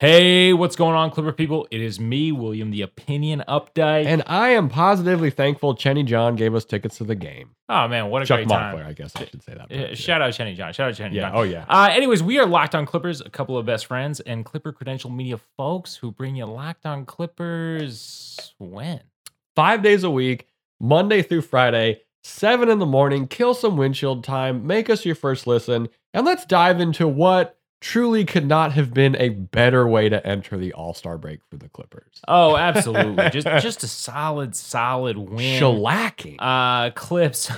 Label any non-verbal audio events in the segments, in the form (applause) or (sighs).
Hey, what's going on, Clipper people? It is me, William, the opinion update. And I am positively thankful Chenny John gave us tickets to the game. oh man, what a Chuck great Montclair, time! I guess I should say that. Uh, Shout out Chenny John. Shout out Chenny yeah. John. Oh yeah. Uh, anyways, we are Locked On Clippers, a couple of best friends, and Clipper Credential Media folks who bring you Locked On Clippers. When? Five days a week, Monday through Friday, seven in the morning. Kill some windshield time. Make us your first listen, and let's dive into what truly could not have been a better way to enter the All Star break for the Clippers. Oh, absolutely. (laughs) just just a solid, solid win. Shellacking. Uh, Clips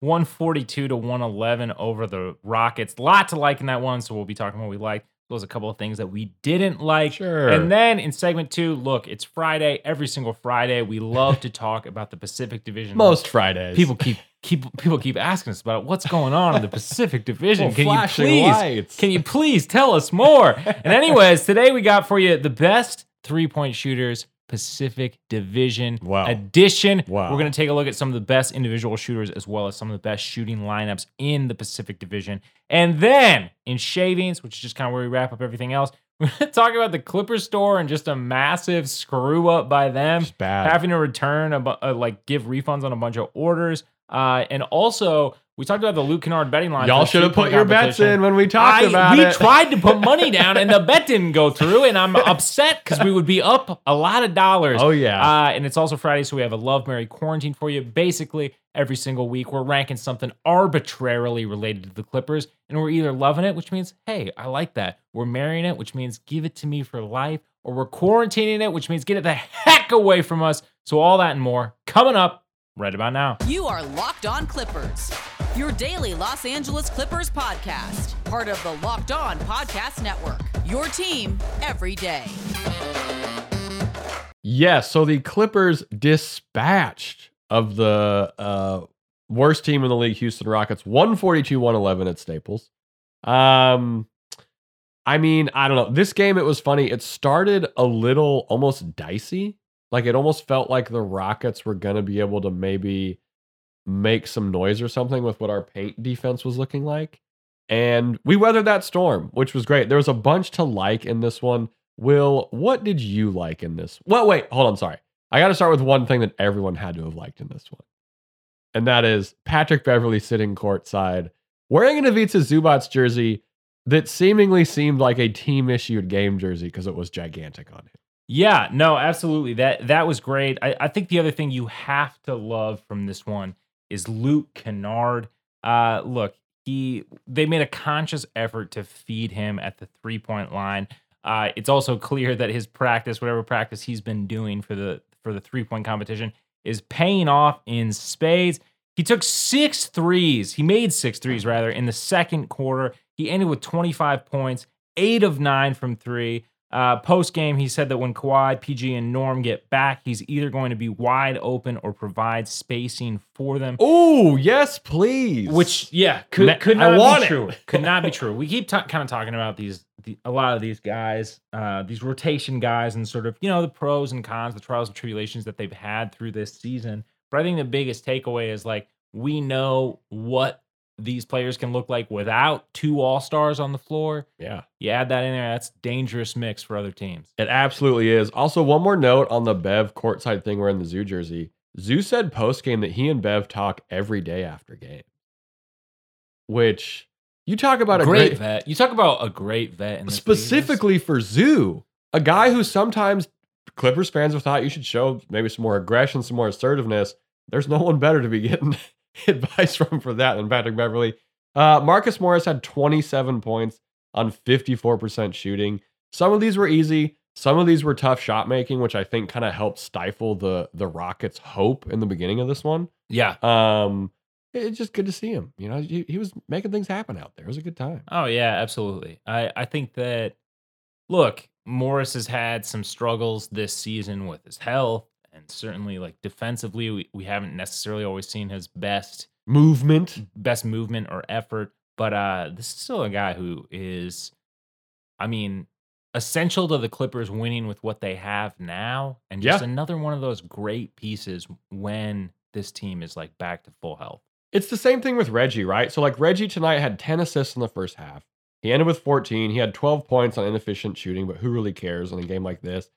142 to 111 over the Rockets. Lot to like in that one, so we'll be talking what we liked. Was a couple of things that we didn't like. Sure. And then in segment two, look, it's Friday. Every single Friday, we love to talk about the Pacific Division. Most Fridays. people keep keep people keep asking us about what's going on in the Pacific (laughs) Division. Well, can you please lights. can you please tell us more? and anyways, (laughs) today we got for you the best three point shooters Pacific Division Wow. edition. Wow. We're going to take a look at some of the best individual shooters as well as some of the best shooting lineups in the Pacific Division. And then in shavings, which is just kind of where we wrap up everything else, (laughs) we're going to talk about the Clipper store and just a massive screw up by them having to return a bu- uh, like give refunds on a bunch of orders. Uh, and also we talked about the Luke Kennard betting line. Y'all should have put your bets in when we talked I- about we it. We tried to put money (laughs) down and the bet didn't go through, and I'm (laughs) upset because we would be up a lot of dollars. Oh, yeah. Uh, and it's also Friday, so we have a Love Mary quarantine for you. Basically, every single week we're ranking something arbitrarily related to the Clippers, and we're either loving it, which means hey, I like that. We're marrying it, which means give it to me for life, or we're quarantining it, which means get it the heck away from us. So all that and more coming up right about now. You are Locked On Clippers, your daily Los Angeles Clippers podcast, part of the Locked On Podcast Network. Your team every day. Yes, so the Clippers dispatched of the uh, worst team in the league, Houston Rockets, 142-111 at Staples. Um I mean, I don't know. This game it was funny. It started a little almost dicey. Like it almost felt like the Rockets were going to be able to maybe make some noise or something with what our paint defense was looking like. And we weathered that storm, which was great. There was a bunch to like in this one. Will, what did you like in this? Well, wait, hold on. Sorry. I got to start with one thing that everyone had to have liked in this one. And that is Patrick Beverley sitting courtside wearing an Ivica Zubac jersey that seemingly seemed like a team issued game jersey because it was gigantic on him. Yeah, no, absolutely. That that was great. I, I think the other thing you have to love from this one is Luke Kennard. Uh, look, he they made a conscious effort to feed him at the three point line. Uh, it's also clear that his practice, whatever practice he's been doing for the for the three point competition, is paying off in spades. He took six threes. He made six threes rather in the second quarter. He ended with 25 points, eight of nine from three. Uh, Post game, he said that when Kawhi, PG, and Norm get back, he's either going to be wide open or provide spacing for them. Oh, yes, please. Which, yeah, could, Ma- could not be it. true. (laughs) Could not be true. We keep ta- kind of talking about these, the, a lot of these guys, uh, these rotation guys, and sort of, you know, the pros and cons, the trials and tribulations that they've had through this season. But I think the biggest takeaway is like, we know what these players can look like without two all stars on the floor. yeah. You add that in there, that's dangerous mix for other teams. It absolutely is. Also, one more note on the Bev courtside thing wearing the Zoo jersey. Zoo said post game that he and Bev talk every day after game. Which you talk about a great, great, vet. You talk about a great vet in specifically for Zoo, a guy who sometimes Clippers fans have thought you should show maybe some more aggression, some more assertiveness. There's no one better to be getting (laughs) advice from for that than Patrick Beverley. Uh, Marcus Morris had 27 points on 54% shooting. Some of these were easy. Some of these were tough shot making, which I think kind of helped stifle the the Rockets' hope in the beginning of this one. Yeah. Um, it's just good to see him. You know, he, he was making things happen out there. It was a good time. Oh yeah, absolutely. I I think that look, Morris has had some struggles this season with his health, and certainly like defensively, we, we haven't necessarily always seen his best Movement. best movement or effort. But uh this is still a guy who is, I mean, essential to the Clippers winning with what they have now, and just Yeah. another one of those great pieces when this team is like back to full health. It's the same thing with Reggie, right? So like Reggie tonight had 10 assists in the first half. He ended with 14. He had 12 points on inefficient shooting, but who really cares in a game like this?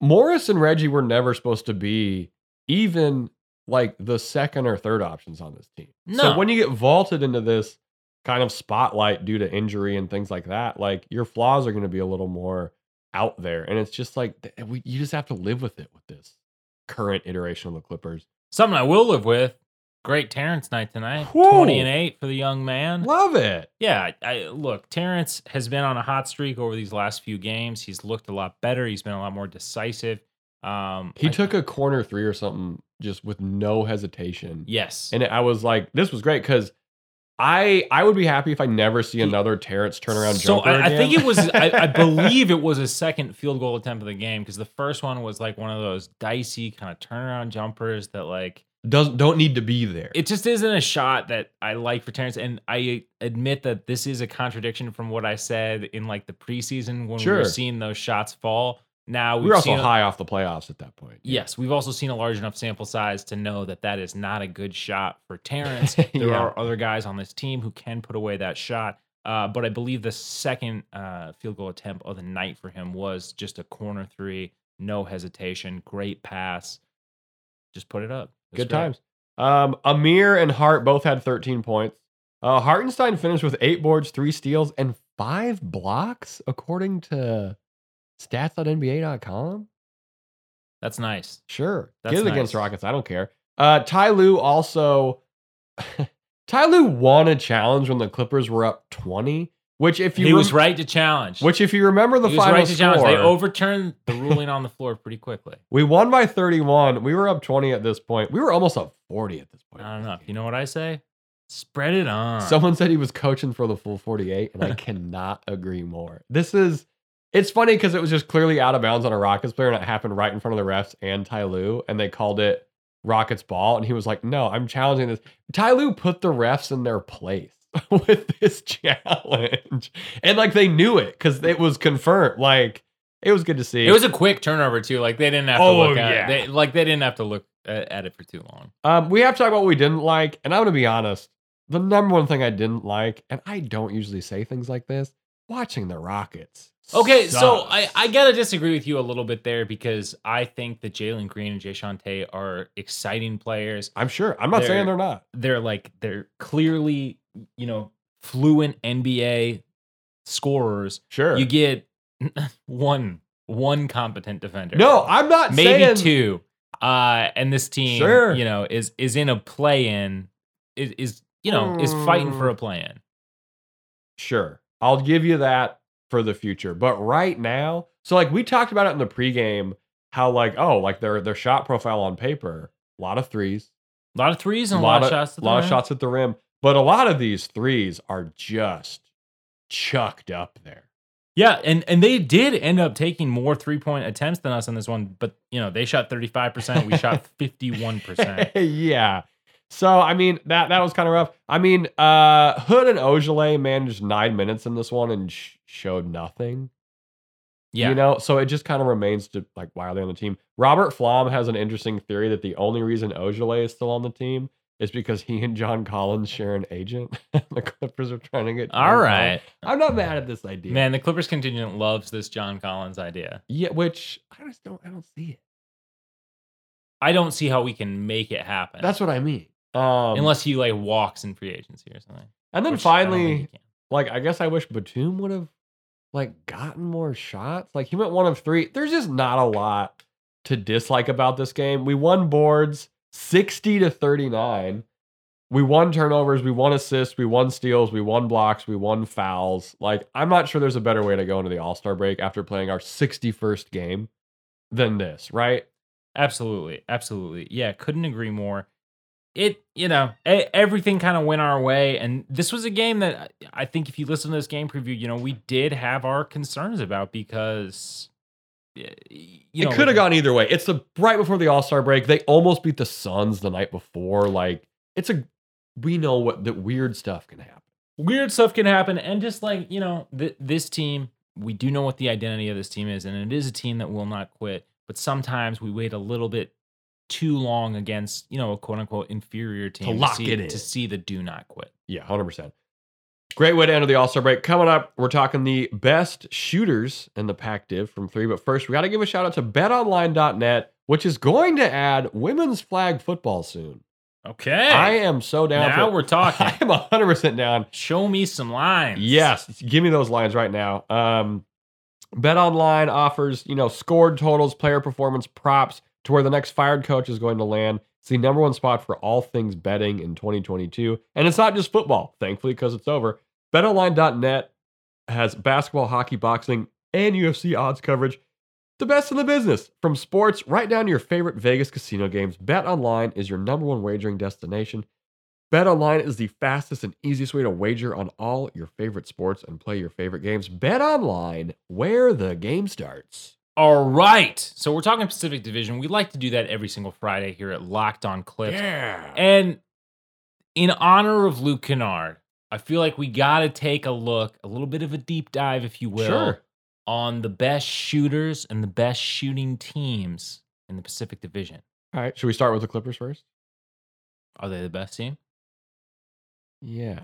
Morris and Reggie were never supposed to be even like the second or third options on this team. So when you get vaulted into this kind of spotlight due to injury and things like that, like your flaws are going to be a little more out there. And it's just like we, you just have to live with it with this current iteration of the Clippers. Something I will live with. Great Terance night tonight. Whoa. 20 and 8 for the young man. Love it. Yeah, I, look, Terance has been on a hot streak over these last few games. He's looked a lot better. He's been a lot more decisive. Um He I- took a corner three or something just with no hesitation. Yes. And I was like, this was great because I I would be happy if I never see another Terance turnaround so jumper. I, I think it was I, I (laughs) believe it was a second field goal attempt of the game because the first one was like one of those dicey kind of turnaround jumpers that like doesn't don't need to be there. it just isn't a shot that I like for Terance. And I admit that this is a contradiction from what I said in like the preseason when we were seeing those shots fall. Now we we've were also seen a- high off the playoffs at that point. Yes, we've also seen a large enough sample size to know that that is not a good shot for Terance. (laughs) There Yeah. are other guys on this team who can put away that shot. Uh, but I believe the second uh, field goal attempt of the night for him was just a corner three, no hesitation, great pass. Just put it up. Was Good great. times. Um, Amir and Hart both had 13 points. Uh, Hartenstein finished with eight boards, three steals, and five blocks, according to stats.nba.com. That's nice. Sure. That's Get it against. Rockets. I don't care. Uh, Ty Lue also. (laughs) Ty Lue won a challenge when the Clippers were up 20, which if you he rem- was right to challenge. which if you remember the he final right challenge. They overturned the ruling on the floor pretty quickly. (laughs) we won by 31. We were up 20 at this point. We were almost up 40 at this point. I don't know. You know what I say? Spread it on. Someone said he was coaching for the full 48, and I (laughs) cannot agree more. This is, it's funny because it was just clearly out of bounds on a Rockets player, and it happened right in front of the refs and Ty Lue, and they called it Rockets ball. And he was like, No, I'm challenging this. Ty Lue put the refs in their place (laughs) with this challenge. And like they knew it because it was confirmed. Like, it was good to see. It was a quick turnover too. Like they didn't have to Oh, look at yeah. it. They, like they didn't have to look at, it for too long. Um, we have to talk about what we didn't like, and I'm gonna be honest. The number one thing I didn't like, and I don't usually say things like this, watching the Rockets. Okay, so. I, I gotta disagree with you a little bit there because I think that Jalen Green and Jae'Sean Tate are exciting players. I'm sure. I'm not They're- saying they're not. They're like they're clearly you know fluent NBA scorers. Sure. You get (laughs) one one competent defender. no, I'm not maybe saying two. Uh, and this team, Sure. you know, is is in a play in, is is you know is fighting for a play in. Sure. I'll give you that for the future. But right now, so like we talked about it in the pregame, how like, oh, like their their shot profile on paper, a lot of threes, A lot of threes and a lot, of shots. to a the lot of shots at the rim. But a lot of these threes are just chucked up there. Yeah, and and they did end up taking more three point attempts than us on this one, but you know they shot thirty five percent. We shot (laughs) fifty one percent. (laughs) yeah. So I mean that that was kind of rough. I mean, uh Hood and Ojeleye managed nine minutes in this one and sh- showed nothing. Yeah, You know, so it just kind of remains to like why are they on the team? Robert Flom has an interesting theory that the only reason Ojeleye is still on the team is because he and John Collins share an agent. (laughs) the Clippers are trying to get. John all Collins. I'm not mad at this idea, man. The Clippers contingent loves this John Collins idea. Yeah, which I just don't. I don't see it. I don't see how we can make it happen. That's what I mean. Um, unless he like walks in free agency or something. and then which I finally, like I guess I wish Batum would have like gotten more shots. Like he went one of three. There's just not a lot to dislike about this game. We won boards 60 to 39. We won turnovers, we won assists, we won steals, we won blocks, we won fouls. Like I'm not sure there's a better way to go into the All-Star break after playing our 61st game than this, right? Absolutely. Absolutely. Yeah, couldn't agree more. It, you know, everything kind of went our way. And this was a game that I think if you listen to this game preview, you know, we did have our concerns about because, you know, it could have like- uh, gone either way. It's the right before the All Star break. They almost beat the Suns the night before. Like it's a we know what the weird stuff can happen. weird stuff can happen. And just like, you know, th- this team, we do know what the identity of this team is. And it is a team that will not quit. But sometimes we wait a little bit too long against, you know, a quote unquote inferior team to, lock see, it in. to see the do not quit. Yeah, hundred percent. Great way to enter the All Star break. Coming up, we're talking the best shooters in the Pac Div from three. But first, we got to give a shout out to betonline.net, which is going to add women's flag football soon. Okay. I am so down now for we're talking. (laughs) I am 100% down. Show me some lines. Yes, give me those lines right now. Um, Bet Online offers, you know, scored totals, player performance, props to where the next fired coach is going to land. The number one spot for all things betting in 2022. And it's not just football, thankfully, because it's over. BetOnline.net has basketball, hockey, boxing, and UFC odds coverage. The best in the business. From sports right down to your favorite Vegas casino games, BetOnline is your number one wagering destination. BetOnline is the fastest and easiest way to wager on all your favorite sports and play your favorite games. BetOnline, where the game starts. All right. So we're talking Pacific Division. We like to do that every single Friday here at Locked On Clips. Yeah. And in honor of Luke Kennard, I feel like we got to take a look, a little bit of a deep dive, if you will, Sure. on the best shooters and the best shooting teams in the Pacific Division. All right. Should we start with the Clippers first? Are they the best team? Yeah.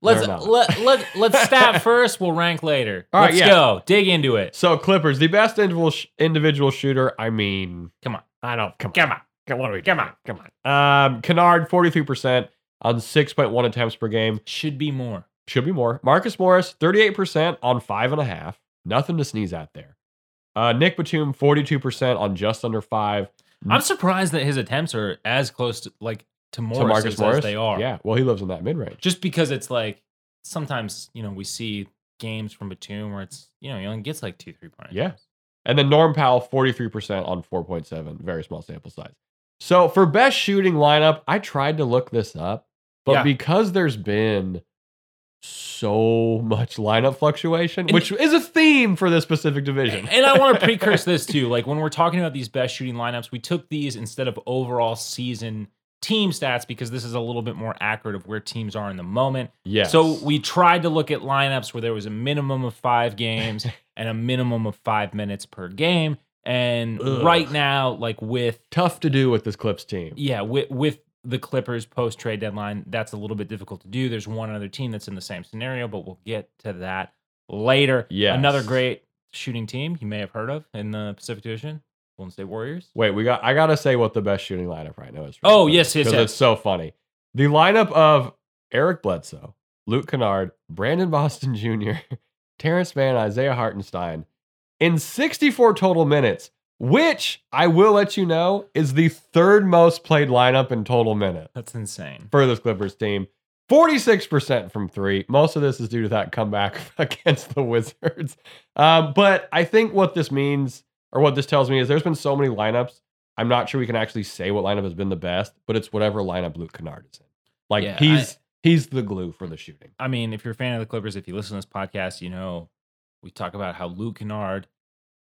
Let's let, let let's stat (laughs) first. We'll rank later. All right, let's yeah. go. Dig into it. So Clippers, the best individual sh- individual shooter. I mean, Come on. I don't come Come on. Come on, Come on. come on. Um, Kennard, forty three percent on six point one attempts per game. Should be more. Should be more. Marcus Morris, thirty eight percent on five and a half. Nothing to sneeze at there. Uh, Nick Batum, forty two percent on just under five. I'm surprised that his attempts are as close to like to Morris to Marcus as, Morris, as they are. Yeah, well, he lives in that mid range. Just because it's like sometimes you know we see games from Batum where it's you know he only gets like two three point. Yeah. And then Norm Powell, 43% on 4.7, very small sample size. So for best shooting lineup, I tried to look this up, but Yeah. because there's been so much lineup fluctuation, And- which is a theme for this specific division. And I want to (laughs) precurse this too. Like when we're talking about these best shooting lineups, we took these instead of overall season team stats because this is a little bit more accurate of where teams are in the moment. Yes. So we tried to look at lineups where there was a minimum of five games (laughs) and a minimum of five minutes per game. And Ugh. right now, like with tough to do with this Clips team. yeah, with with the Clippers post trade deadline, that's a little bit difficult to do. There's one other team that's in the same scenario, but we'll get to that later. Yeah. Another great shooting team you may have heard of in the Pacific Division, Golden State Warriors. Wait, we got. I gotta say what the best shooting lineup right now is. Oh, yes, yes, yes. it's so funny. The lineup of Eric Bledsoe, Luke Kennard, Brandon Boston (laughs) Jr., Terance Mann, Isaiah Hartenstein, in 64 total minutes, which I will let you know is the third most played lineup in total minutes That's insane. for this Clippers team. 46% from three. Most of this is due to that comeback (laughs) against the Wizards. Um, but I think what this means, or what this tells me, is there's been so many lineups. I'm not sure we can actually say what lineup has been the best, but it's whatever lineup Luke Kennard is in. Like Yeah, he's he's the glue for the shooting. I mean, if you're a fan of the Clippers, if you listen to this podcast, you know we talk about how Luke Kennard.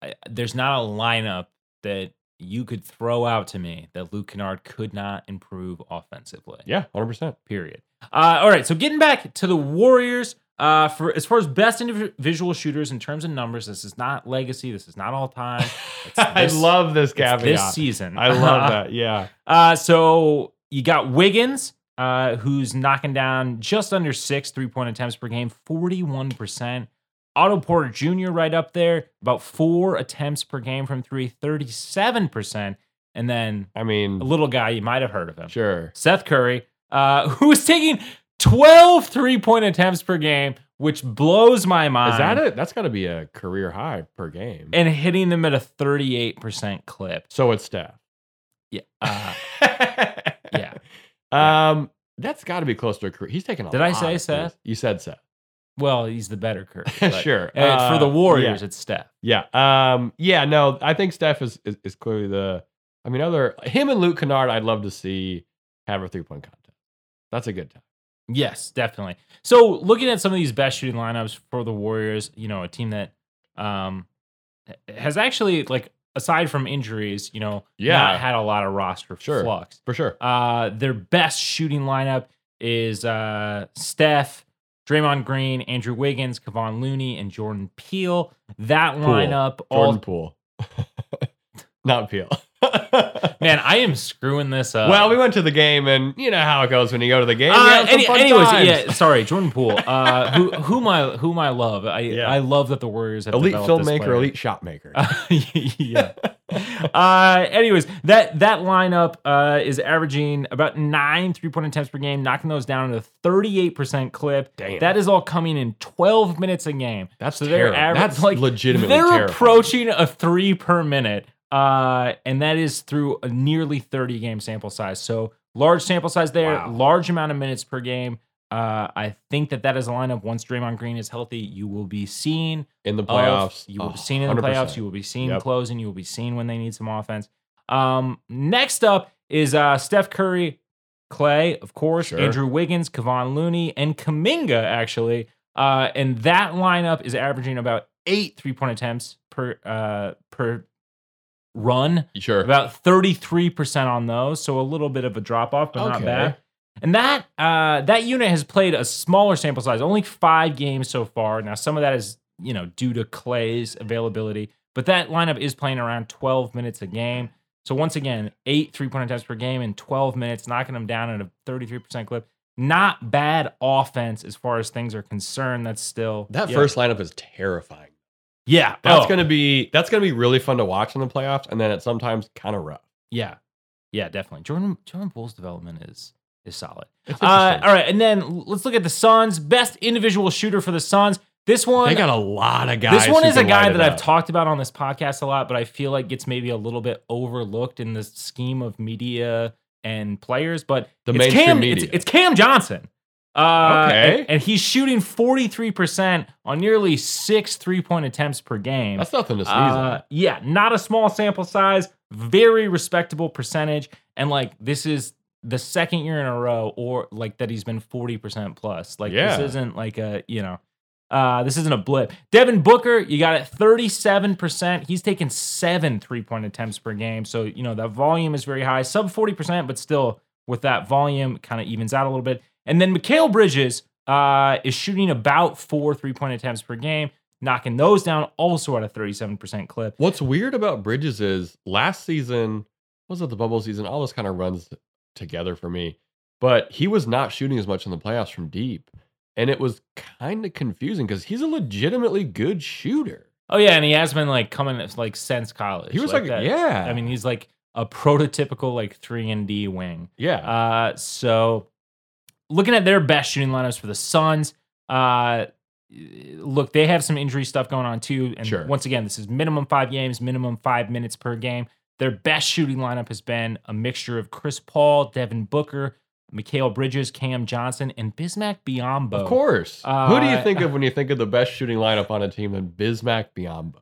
I, there's not a lineup that you could throw out to me that Luke Kennard could not improve offensively. Yeah, 100%. Period. Uh, all right, so getting back to the Warriors, uh, for as far as best individual shooters in terms of numbers, this is not legacy. This is not all time. (laughs) It's I love this caveat. this season. I love that. (laughs) Yeah. Uh, so you got Wiggins, uh, who's knocking down just under six three point attempts per game, 41%. Otto Porter Jr. right up there, about four attempts per game from three, 37%. And then I mean, a little guy, you might have heard of him, sure. Seth Curry, uh, (laughs) who is taking 12 three point attempts per game, which blows my mind. Is that it? That's got to be a career high per game. And hitting them at a 38% clip. so it's Steph. Yeah. Uh, (laughs) yeah. Um, that's got to be close to a career. He's taking a Did I say Seth? You said Seth. Well, he's the better Curry. (laughs) Sure. Uh, for the Uh, Warriors, yeah. it's Steph. Yeah. Um. Yeah. No, I think Steph is, is is clearly the. I mean, other him and Luke Kennard. I'd love to see have a three point contest. That's a good time. Yes, definitely. So looking at some of these best shooting lineups for the Warriors, you know, a team that um has actually like aside from injuries, you know, Yeah. not had a lot of roster Sure. flux. For sure. Uh their best shooting lineup is uh Steph, Draymond Green, Andrew Wiggins, Kevon Looney, and Jordan Peele. That Poole. lineup all Jordan Poole. (laughs) not Peel. (laughs) Man, I am screwing this up. well, we went to the game, and you know how it goes when you go to the game. Uh, any- anyways, times. yeah. Sorry, Jordan Poole. (laughs) Uh, who whom I whom I love. I Yeah. I love that the Warriors have elite filmmaker, elite shot maker. (laughs) yeah. Uh, anyways, that that lineup uh, is averaging about nine three point attempts per game, knocking those down at a thirty eight percent clip. Damn. That is all coming in twelve minutes a game. That's so they're average, that's like legitimately They're approaching a three per minute, uh, and that is through a nearly thirty game sample size. So large sample size there, Wow. large amount of minutes per game. Uh, I think that that is a lineup. Once Draymond Green is healthy, you will be seen in the of- playoffs. You will Oh, be seen in the 100%. playoffs. You will be seen Yep. closing. You will be seen when they need some offense. Um, next up is uh, Steph Curry, Clay, of course, Sure. Andrew Wiggins, Kevon Looney, and Kuminga, actually. Uh, and that lineup is averaging about eight three point attempts per uh, per run, Sure. about 33% on those. So a little bit of a drop off, but not bad. And that uh, that unit has played a smaller sample size, only five games so far. Now, some of that is you know due to Clay's availability, but that lineup is playing around 12 minutes a game. So once again, eight three point attempts per game in 12 minutes, knocking them down at a 33% clip. Not bad offense as far as things are concerned. That's still that yeah. first lineup is terrifying. Yeah. That's oh, gonna be that's gonna be really fun to watch in the playoffs, and then it's sometimes kind of rough. yeah, yeah, definitely. Jordan Jordan Poole's development is is solid. Uh, all right, and then let's look at the Suns. Best individual shooter for the Suns. This one, they got a lot of guys. this one is a guy that I've talked about on this podcast a lot, but I feel like gets maybe a little bit overlooked in the scheme of media and players. But The it's mainstream Cam, media. It's, it's Cam Johnson. Uh, Okay. and, and he's shooting 43% on nearly six three point attempts per game. That's nothing to sneeze Uh, at. yeah, not a small sample size, very respectable percentage. And like this is the second year in a row or like that he's been 40% plus. Like Yeah. this isn't like a, you know, uh, this isn't a blip. Devin Booker, you got it 37%. He's taken seven three point attempts per game. So, you know, that volume is very high, sub 40%, but still with that volume, kind of evens out a little bit. And then Mikal Bridges uh, is shooting about four three point attempts per game, knocking those down also at a 37% clip. What's weird about Bridges is last season was it the bubble season? All this kind of runs together for me, but he was not shooting as much in the playoffs from deep, and it was kind of confusing because he's a legitimately good shooter. Oh, yeah. And he has been like coming like since college. He was like, that. yeah, I mean, he's like a prototypical like 3 and D wing. yeah, Uh, so looking at their best shooting lineups for the Suns, uh, look, they have some injury stuff going on too. And Sure. once again, this is minimum five games, minimum five minutes per game. Their best shooting lineup has been a mixture of Chris Paul, Devin Booker, Mikal Bridges, Cam Johnson, and Bismack Biyombo. of course. Who do you Uh, think of (laughs) when you think of the best shooting lineup on a team than Bismack Biyombo?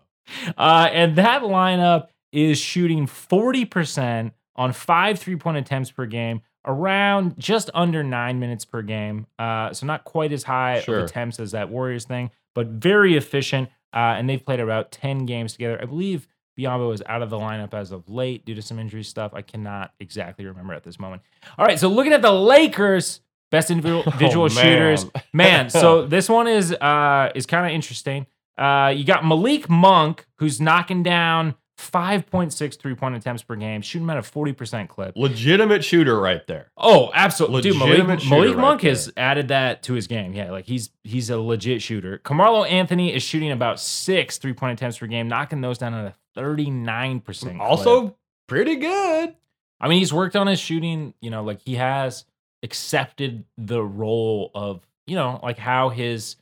Uh, and that lineup is shooting 40% on five three point attempts per game, around just under nine minutes per game. Uh, so not quite as high Sure. of attempts as that Warriors thing, but very efficient. Uh, and they've played about 10 games together. I believe Biyombo is out of the lineup as of late due to some injury stuff. I cannot exactly remember at this moment. All right, so looking at the Lakers, best individual (laughs) Oh, visual man. shooters. (laughs) Man, so this one is uh is kind of interesting. Uh you got Malik Monk who's knocking down 5.6 three-point attempts per game, shooting at a 40% clip. Legitimate shooter right there. Oh, absolutely. Dude, Malik, Malik right Monk there. has added that to his game. Yeah, like he's he's a legit shooter. Carmelo Anthony is shooting about six three-point attempts per game, knocking those down at a 39% clip. Also pretty good. I mean, he's worked on his shooting, you know, like he has accepted the role of, you know, like how his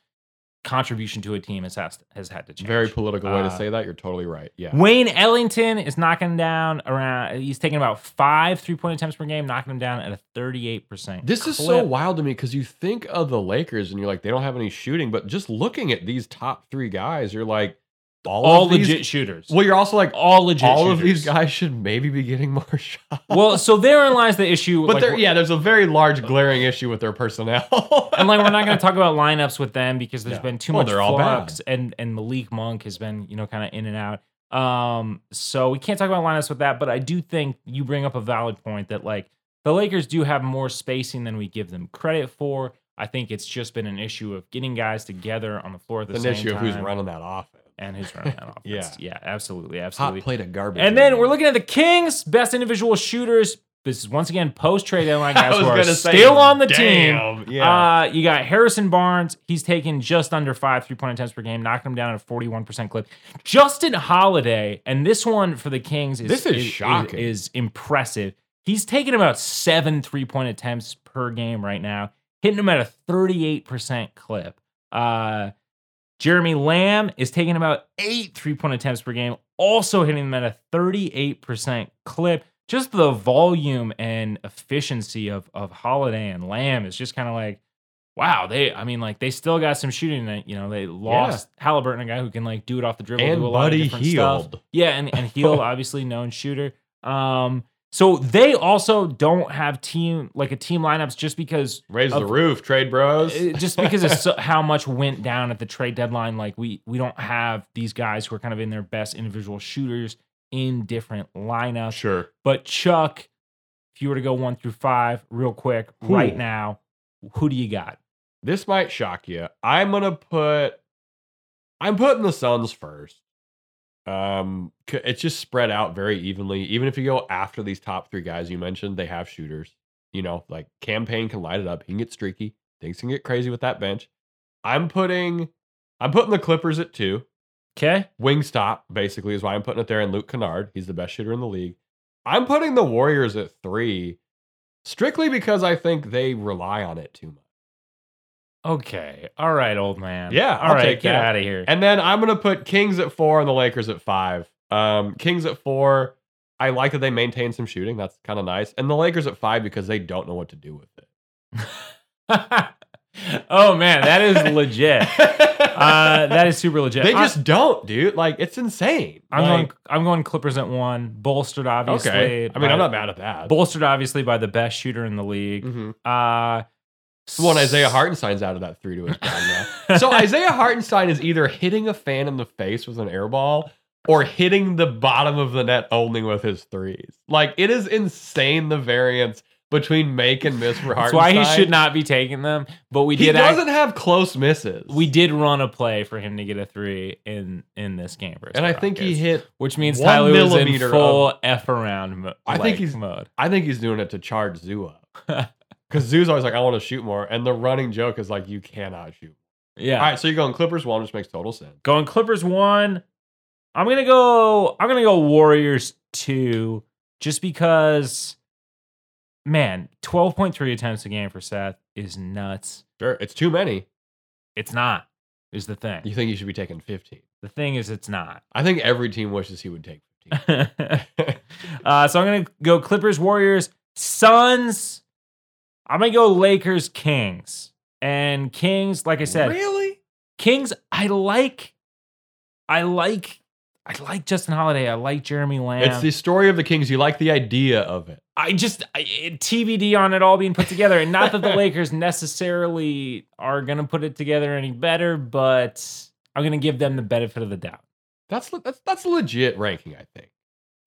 contribution to a team has has, has had to change. Very political way to Uh, say that. You're totally right. Yeah. Wayne Ellington is knocking down around he's taking about 5 three-point attempts per game, knocking them down at a 38%. This is so wild to me because you think of the Lakers and you're like, they don't have any shooting, but just looking at these top three guys, you're like, all, all of these- legit shooters. Well, you're also like, all legit all of these guys should maybe be getting more (laughs) shots. Well, so therein lies the issue but like, there, yeah, there's a very large glaring issue with their personnel. (laughs) and like we're not going to talk about lineups with them because there's No. been too Well, much they're all bad. flux and and Malik Monk has been you know kind of in and out. Um, so we can't talk about lineups with that, but I do think you bring up a valid point that like the Lakers do have more spacing than we give them credit for. I think it's just been an issue of getting guys together on the floor at the an same issue of who's running that offense. And his running that (laughs) offense. Yeah. yeah, absolutely, Hot absolutely. plate of garbage. And then we're looking at the Kings, best individual shooters. This is once again post trade deadline (laughs) guys who are say, still on the team. yeah. Uh, you got Harrison Barnes. He's taken just under five three point attempts per game, knocking him down at a 41% clip. Justin Holiday, and this one for the Kings is, This is shocking. Is, impressive. He's taking about seven three point attempts per game right now, hitting him at a 38% clip. Uh, Jeremy Lamb is taking about eight three point attempts per game, also hitting them at a 38% clip. Just the volume and efficiency of, of Holiday and Lamb is just kind of like, wow, they, I mean, like, they still got some shooting that, you know, they lost Halliburton, a guy who can, like, do it off the dribble, And do a lot Buddy of different stuff. Yeah, and, and (laughs) Hield, obviously known shooter. Um, so they also don't have team, like, a team lineups just because raise of- the roof, trade bros. uh, just because of so, (laughs) how much went down at the trade deadline like we we don't have these guys who are kind of in their best individual shooters in different lineups sure. but chuck if you were to go one through five real quick Who? right now who do you got This might shock you. I'm gonna put. I'm putting the Suns first. Um, it's just spread out very evenly. Even if you go after these top three guys you mentioned, they have shooters. You know, like Cam Payne can light it up. He can get streaky. Things can get crazy with that bench. I'm putting. I'm putting the Clippers at two. okay Wingstop basically is why I'm putting it there. And Luke Kennard, he's the best shooter in the league. I'm putting the Warriors at three, strictly because I think they rely on it too much. Okay all right old man Yeah, all I'll right take get that. out of here And then I'm gonna put Kings at four and the Lakers at five. Um, Kings at four. I like that they maintain some shooting. That's kind of nice. And the Lakers at five because they don't know what to do with it. (laughs) oh man that is legit (laughs) uh that is super legit they I- just don't, dude. Like it's insane. I'm Like, going. I'm going Clippers at one. Bolstered, obviously. Okay. I mean, by- I'm not mad at that. Bolstered, obviously, by the best shooter in the league. Mhm. Uh, It's the one Isaiah Hartenstein's out of that three to his ground now. So (laughs) Isaiah Hartenstein is either hitting a fan in the face with an air ball or hitting the bottom of the net only with his threes. Like it is insane the variance between make and miss for Hartenstein. That's why he should not be taking them. But we He did. act- doesn't have close misses. we did run a play for him to get a three in in this game, versus and I the think he hit. which means Ty Lue was in full f around. Mo- I think he's- mode. I think he's doing it to charge up (laughs) because Zoo's always like, "I want to shoot more," and the running joke is like, "You cannot shoot." Yeah. All right, so you're going Clippers one, which makes total sense. Going Clippers one. I'm gonna go. I'm gonna go Warriors two, just because. Man, 12.3 attempts a game for Seth is nuts. Sure, it's too many. It's not. Is the thing. You think you should be taking 15? The thing is, it's not. I think every team wishes he would take 15. (laughs) uh, so I'm gonna go Clippers, Warriors, Suns. I'm gonna go Lakers, Kings, and Kings. Like I said, really? Kings. I like. I like. I like Justin Holiday. I like Jeremy Lamb. It's the story of the Kings. You like the idea of it. I just I, TBD on it all being put together, and not that the (laughs) Lakers necessarily are gonna put it together any better, but I'm gonna give them the benefit of the doubt. That's that's that's a legit ranking, I think.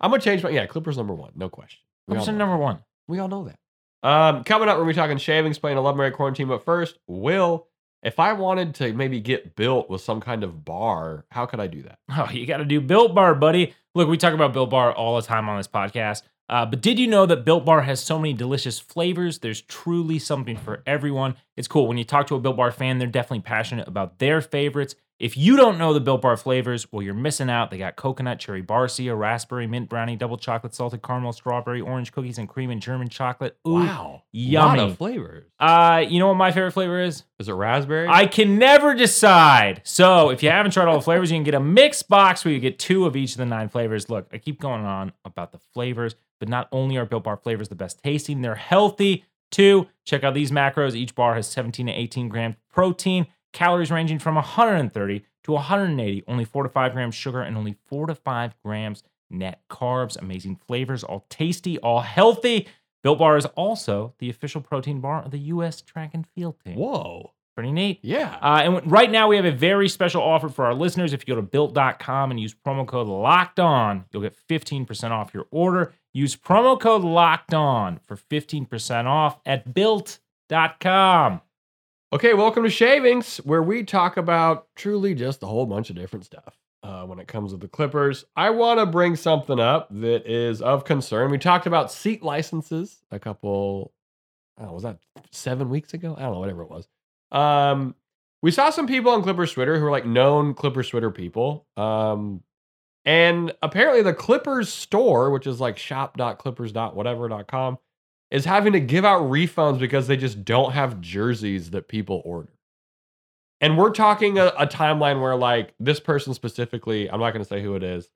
I'm gonna change my yeah. Clippers number one, no question. We What's number one? we all know that. Um, coming up, we're gonna be talking shavings, playing a love Mary quarantine. But first, Will, if I wanted to maybe get built with some kind of bar, how could I do that? Oh, you got to do Built Bar, buddy. Look, we talk about Built Bar all the time on this podcast. Uh, but did you know that Built Bar has so many delicious flavors? There's truly something for everyone. It's cool. When you talk to a Built Bar fan, they're definitely passionate about their favorites. If you don't know the Built Bar flavors, well, you're missing out. They got coconut, cherry barcia, raspberry, mint brownie, double chocolate, salted caramel, strawberry, orange cookies, and cream and German chocolate. Ooh, wow, yummy. lot of flavors. Uh, you know what my favorite flavor is? Is it raspberry? I can never decide. So if you haven't tried all the flavors, you can get a mixed box where you get two of each of the nine flavors. Look, I keep going on about the flavors, but not only are Built Bar flavors the best tasting, they're healthy too. Check out these macros. Each bar has 17 to 18 grams protein, calories ranging from 130 to 180, only four to five grams sugar, and only four to five grams net carbs. Amazing flavors, all tasty, all healthy. Built Bar is also the official protein bar of the U.S. track and field team. Whoa, Pretty neat. yeah. Uh, and right now we have a very special offer for our listeners. If you go to built.com and use promo code locked on, you'll get 15% off your order. Use promo code locked on for 15% off at built.com. Okay, welcome to Shavings, where we talk about truly just a whole bunch of different stuff. uh, when it comes to the Clippers. I want to bring something up that is of concern. We talked about seat licenses a couple, oh, was that seven weeks ago? I don't know, whatever it was. Um, we saw some people on Clippers Twitter who are like known Clippers Twitter people. Um, and apparently the Clippers store, which is like shop.clippers.whatever.com, is having to give out refunds because they just don't have jerseys that people order. And we're talking a, a timeline where like this person specifically, I'm not going to say who it is,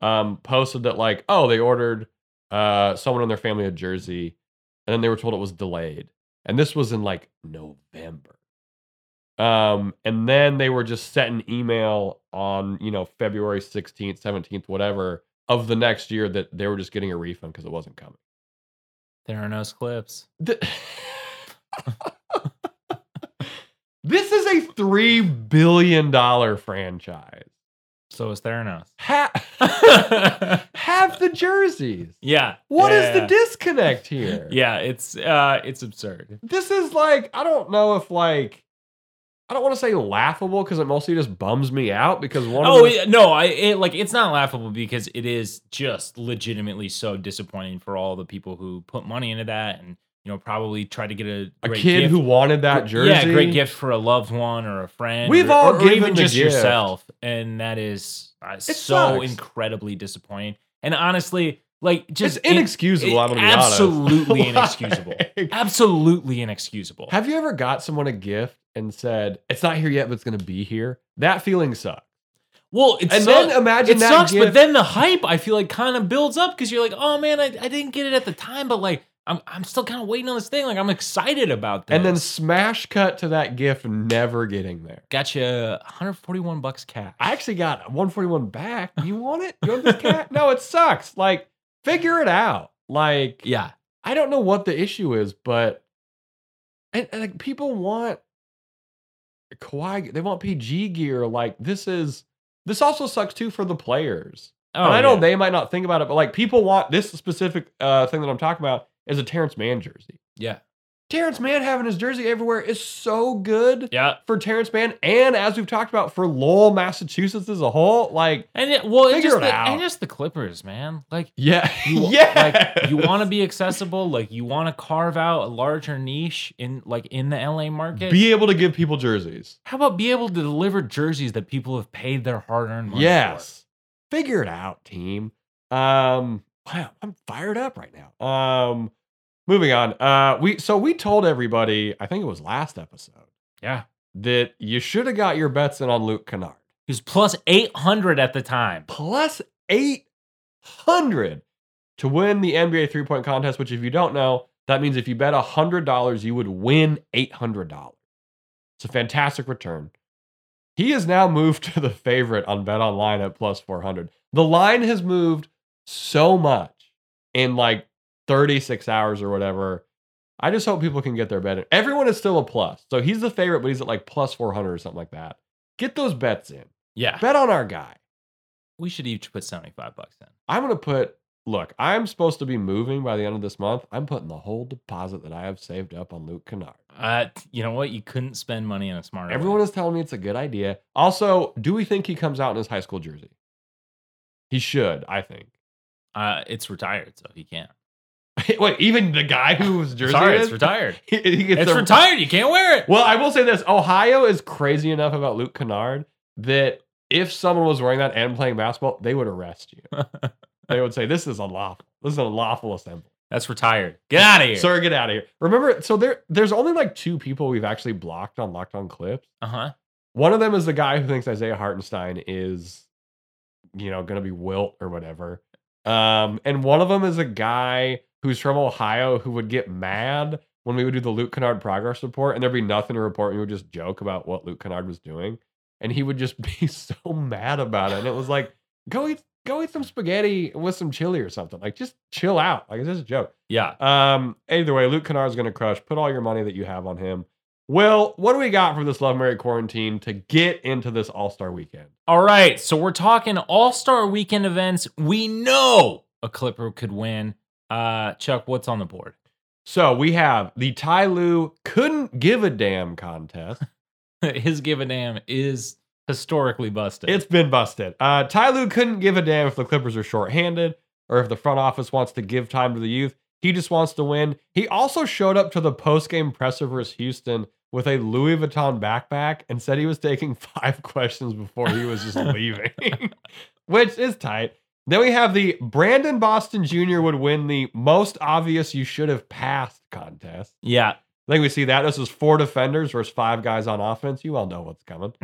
um, posted that like, oh, they ordered uh someone in their family a jersey, and then they were told it was delayed. And this was in like November. Um, and then they were just sent an email on, you know, February 16th, 17th, whatever, of the next year that they were just getting a refund because it wasn't coming. Theranos clips. The- (laughs) this is a three billion dollar franchise. So is Theranos. Ha- (laughs) have the jerseys. yeah. What is yeah, the yeah. disconnect here? Yeah, it's uh it's absurd. This is like, I don't know if like, I don't want to say laughable because it mostly just bums me out because one Oh of the, yeah, no, I it, like it's not laughable because it is just legitimately so disappointing for all the people who put money into that and you know probably try to get a a kid gift. who wanted that jersey. Yeah, a great gift for a loved one or a friend. We've or, all or, or given even just gift. yourself, and that is uh, so sucks. incredibly disappointing. And honestly, like just It's inexcusable, it- I'm gonna be honest. absolutely (laughs) Like- inexcusable. absolutely inexcusable. Have you ever got someone a gift and said, it's not here yet, but it's going to be here? That feeling sucks. Well, it's And so, then imagine it that sucks, but then the hype I feel like kind of builds up because you're like, oh man, I, I didn't get it at the time, but like I'm I'm still kind of waiting on this thing. Like I'm excited about this. And then smash cut to that gift never getting there. got you 141 bucks cash. I actually got 141 back. You want it? You want this cat? no, it sucks. Like, figure it out. Like, yeah, I don't know what the issue is, but and, and, like people want Kawhi, they want PG gear. Like, this is this also sucks too for the players. oh, and I know yeah. they might not think about it, but like people want this specific uh, thing that I'm talking about is a Terance Mann jersey. yeah, Terance Mann having his jersey everywhere is so good yeah. for Terance Mann, and as we've talked about for Lowell, Massachusetts as a whole. Like, And it, well, just it the, out. and just the Clippers, man. Like, yeah, you, (laughs) yeah, like you want to be accessible. Like you want to carve out a larger niche in like in the LA market. be able to give people jerseys. How about be able to deliver jerseys that people have paid their hard-earned money Yes, figure it out, team. Um, wow, I'm fired up right now. Um, moving on. Uh, we so we told everybody, I think it was last episode. Yeah, that you should have got your bets in on Luke Kennard. he was plus eight hundred at the time. plus 800 to win the NBA three point contest, which, if you don't know, that means if you bet $100, you would win $800. It's a fantastic return. He has now moved (laughs) to the favorite on Bet Online at plus 400. The line has moved so much in like 36 hours or whatever. I just hope people can get their bet in. Everyone is still a plus. So he's the favorite, but he's at like plus 400 or something like that. Get those bets in. Yeah, Bet on our guy. we should each put seventy-five bucks in. I'm going to put, look, I'm supposed to be moving by the end of this month. I'm putting the whole deposit that I have saved up on Luke Kennard. Uh, you know what? You couldn't spend money on a smarter. way. Everyone is telling me it's a good idea. Also, do we think he comes out in his high school jersey? He should, I think. uh, it's retired, so he can't. (laughs) Wait, even the guy whose jersey Sorry, it it's is? retired. (laughs) he, he gets It's a- retired. You can't wear it. Well, I will say this Ohio is crazy enough about Luke Kennard that if someone was wearing that and playing basketball, they would arrest you. (laughs) they would say, This is unlawful. This is an unlawful assembly. That's retired. Get out of here. Sir, get out of here. Remember, so there there's only like two people we've actually blocked on Locked On Clips. Uh huh. One of them is the guy who thinks Isaiah Hartenstein is, you know, gonna be Wilt or whatever. Um, and one of them is a guy who's from Ohio who would get mad when we would do the Luke Kennard progress report, and there'd be nothing to report, we would just joke about what Luke Kennard was doing, and he would just (laughs) be so mad about it. And it was like, go eat, go eat some spaghetti with some chili or something. Like, just chill out. Like, it's just a joke. Yeah. Um, either way, Luke Kennard's going to crush. Put all your money that you have on him. Will, what do we got for this Love Mary quarantine to get into this All Star weekend? All right. So we're talking All Star Weekend events. We know a Clipper could win. Uh, Chuck, what's on the board? So we have the Ty Lue couldn't give a damn contest. (laughs) His give a damn is historically busted. It's been busted. Uh, Ty Lue couldn't give a damn if the Clippers are shorthanded or if the front office wants to give time to the youth. He just wants to win. He also showed up to the post-game presser versus Houston with a Louis Vuitton backpack and said he was taking (laughs) five questions before he was just (laughs) leaving, which is tight. Then we have the Brandon Boston Jr. would win the most obvious you should have passed contest. yeah. I think we see that. This is four defenders versus five guys on offense. You all know what's coming. (laughs)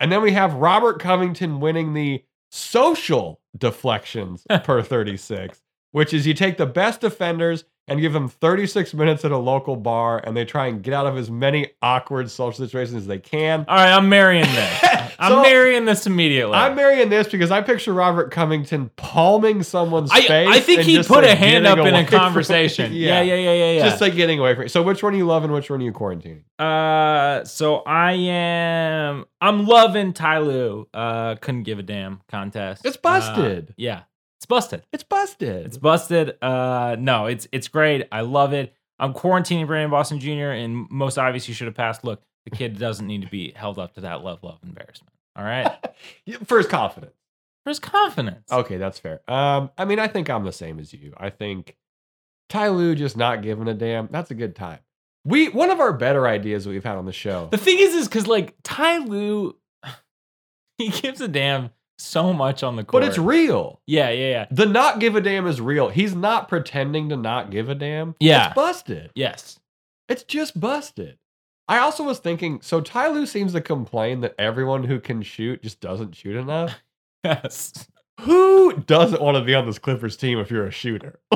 And then we have Robert Covington winning the social deflections (laughs) per 36, which is you take the best defenders and give them 36 minutes at a local bar and they try and get out of as many awkward social situations as they can. All right, I'm marrying this. (laughs) I'm marrying this immediately. I'm marrying this because I picture Robert Covington palming someone's I, face. I think he put like, a hand up in a conversation. (laughs) yeah, yeah, yeah, yeah, yeah. Just like getting away from it. So which one are you loving? Which one are you quarantining? Uh, so I am. I'm loving Ty Lue. Uh, couldn't give a damn contest. It's Uh, busted. yeah, it's busted. It's busted. It's busted. Uh, no, it's it's great. I love it. I'm quarantining Brandon Boston Jr. and most obvious you should have passed. Look, the kid doesn't need to be held up to that level of embarrassment. All right, (laughs) for his confidence. for his confidence. Okay, that's fair. Um, I mean, I think I'm the same as you. I think Ty Lue just not giving a damn. That's a good time. We one of our better ideas that we've had on the show. The thing is, is because like Ty Lue, (sighs) he gives a damn so much on the court. But it's real. Yeah, yeah, yeah. The not give a damn is real. He's not pretending to not give a damn. Yeah. It's busted. Yes. It's just busted. I also was thinking, so Ty Lue seems to complain that everyone who can shoot just doesn't shoot enough. (laughs) Yes. Who doesn't want to be on this Clippers team if you're a shooter? (laughs)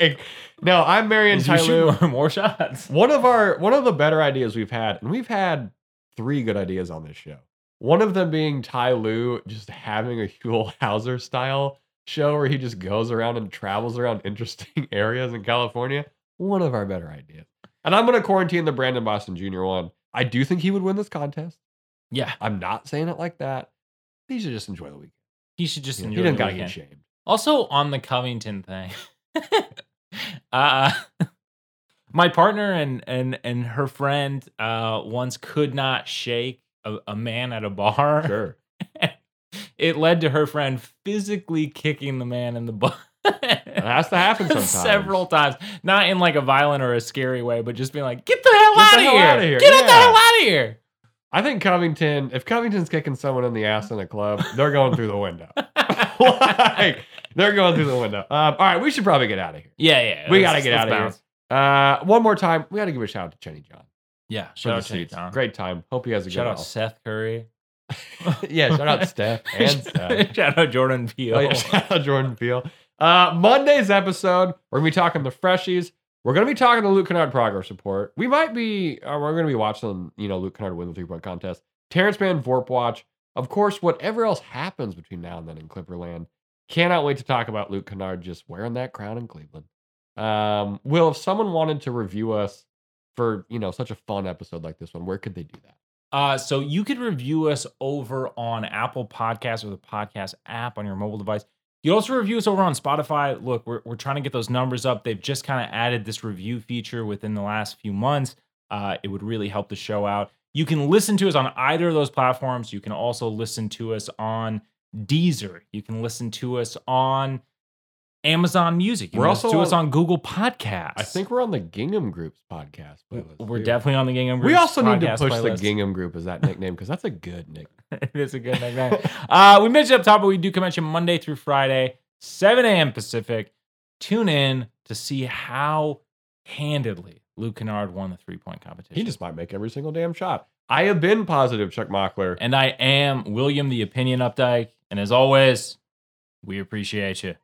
Like, no, I'm marrying Ty Lue. more, more shots. One of our one of the better ideas we've had, and we've had three good ideas on this show. One of them being Ty Lue just having a Huell Howser style show where he just goes around and travels around (laughs) interesting areas in California. One of our better ideas. And I'm gonna quarantine the Brandon Boston Jr. one. I do think he would win this contest. Yeah. I'm not saying it like that. He should just enjoy the weekend. He should just know, enjoy he didn't the gotta get weekend. shamed. Also on the Covington thing. (laughs) uh my partner and and and her friend uh once could not shake a, a man at a bar. Sure. (laughs) it led to her friend physically kicking the man in the butt. It has to happen (laughs) sometimes. Several times. Not in like a violent or a scary way, but just being like, get the hell, Get out, the of hell here. outta here. Get the hell out of here. I think Covington, if Covington's kicking someone in the ass in a club, they're going through the window. (laughs) like, they're going through the window. Um, all right, we should probably get out of here. Yeah, yeah. We gotta get out of here. Uh, one more time, we got to give a shout out to Chenny John. Yeah, for shout out to you. Tom. Great time. Hope he has a Shout good out Seth Curry. (laughs) yeah, shout out Steph (laughs) and Steph. (laughs) shout out Jordan Peele. Oh, yeah, shout out Jordan Peele. Uh, Monday's episode, we're gonna be talking the freshies. We're gonna be talking the Luke Kennard progress report. We might be, uh, we're gonna be watching, you know, Luke Kennard win the three point contest. Terance Mann Vorp watch. Of course, whatever else happens between now and then in Clipperland. Cannot wait to talk about Luke Kennard just wearing that crown in Cleveland. Um, Will, if someone wanted to review us for you know such a fun episode like this one, where could they do that? Uh, so you could review us over on Apple Podcasts or the podcast app on your mobile device. You also review us over on Spotify. Look, we're, we're trying to get those numbers up. They've just kind of added this review feature within the last few months. Uh, it would really help the show out. You can listen to us on either of those platforms. You can also listen to us on Deezer. You can listen to us on Amazon Music. You We're also to us on- on Google Podcasts. I think we're on the Gingham Group's podcast playlist. we're too. definitely on the Gingham. Group. We also need to push playlist. the Gingham Group as that nickname because that's a good nickname. (laughs) it is a good nickname. uh, we mentioned up top, but we do come at you Monday through Friday, 7 a.m. Pacific. Tune in to see how handedly Luke Kennard won the three point competition. He just might make every single damn shot. I have been positive, Chuck Mockler. and I am William the Opinion Updike. And as always, we appreciate you.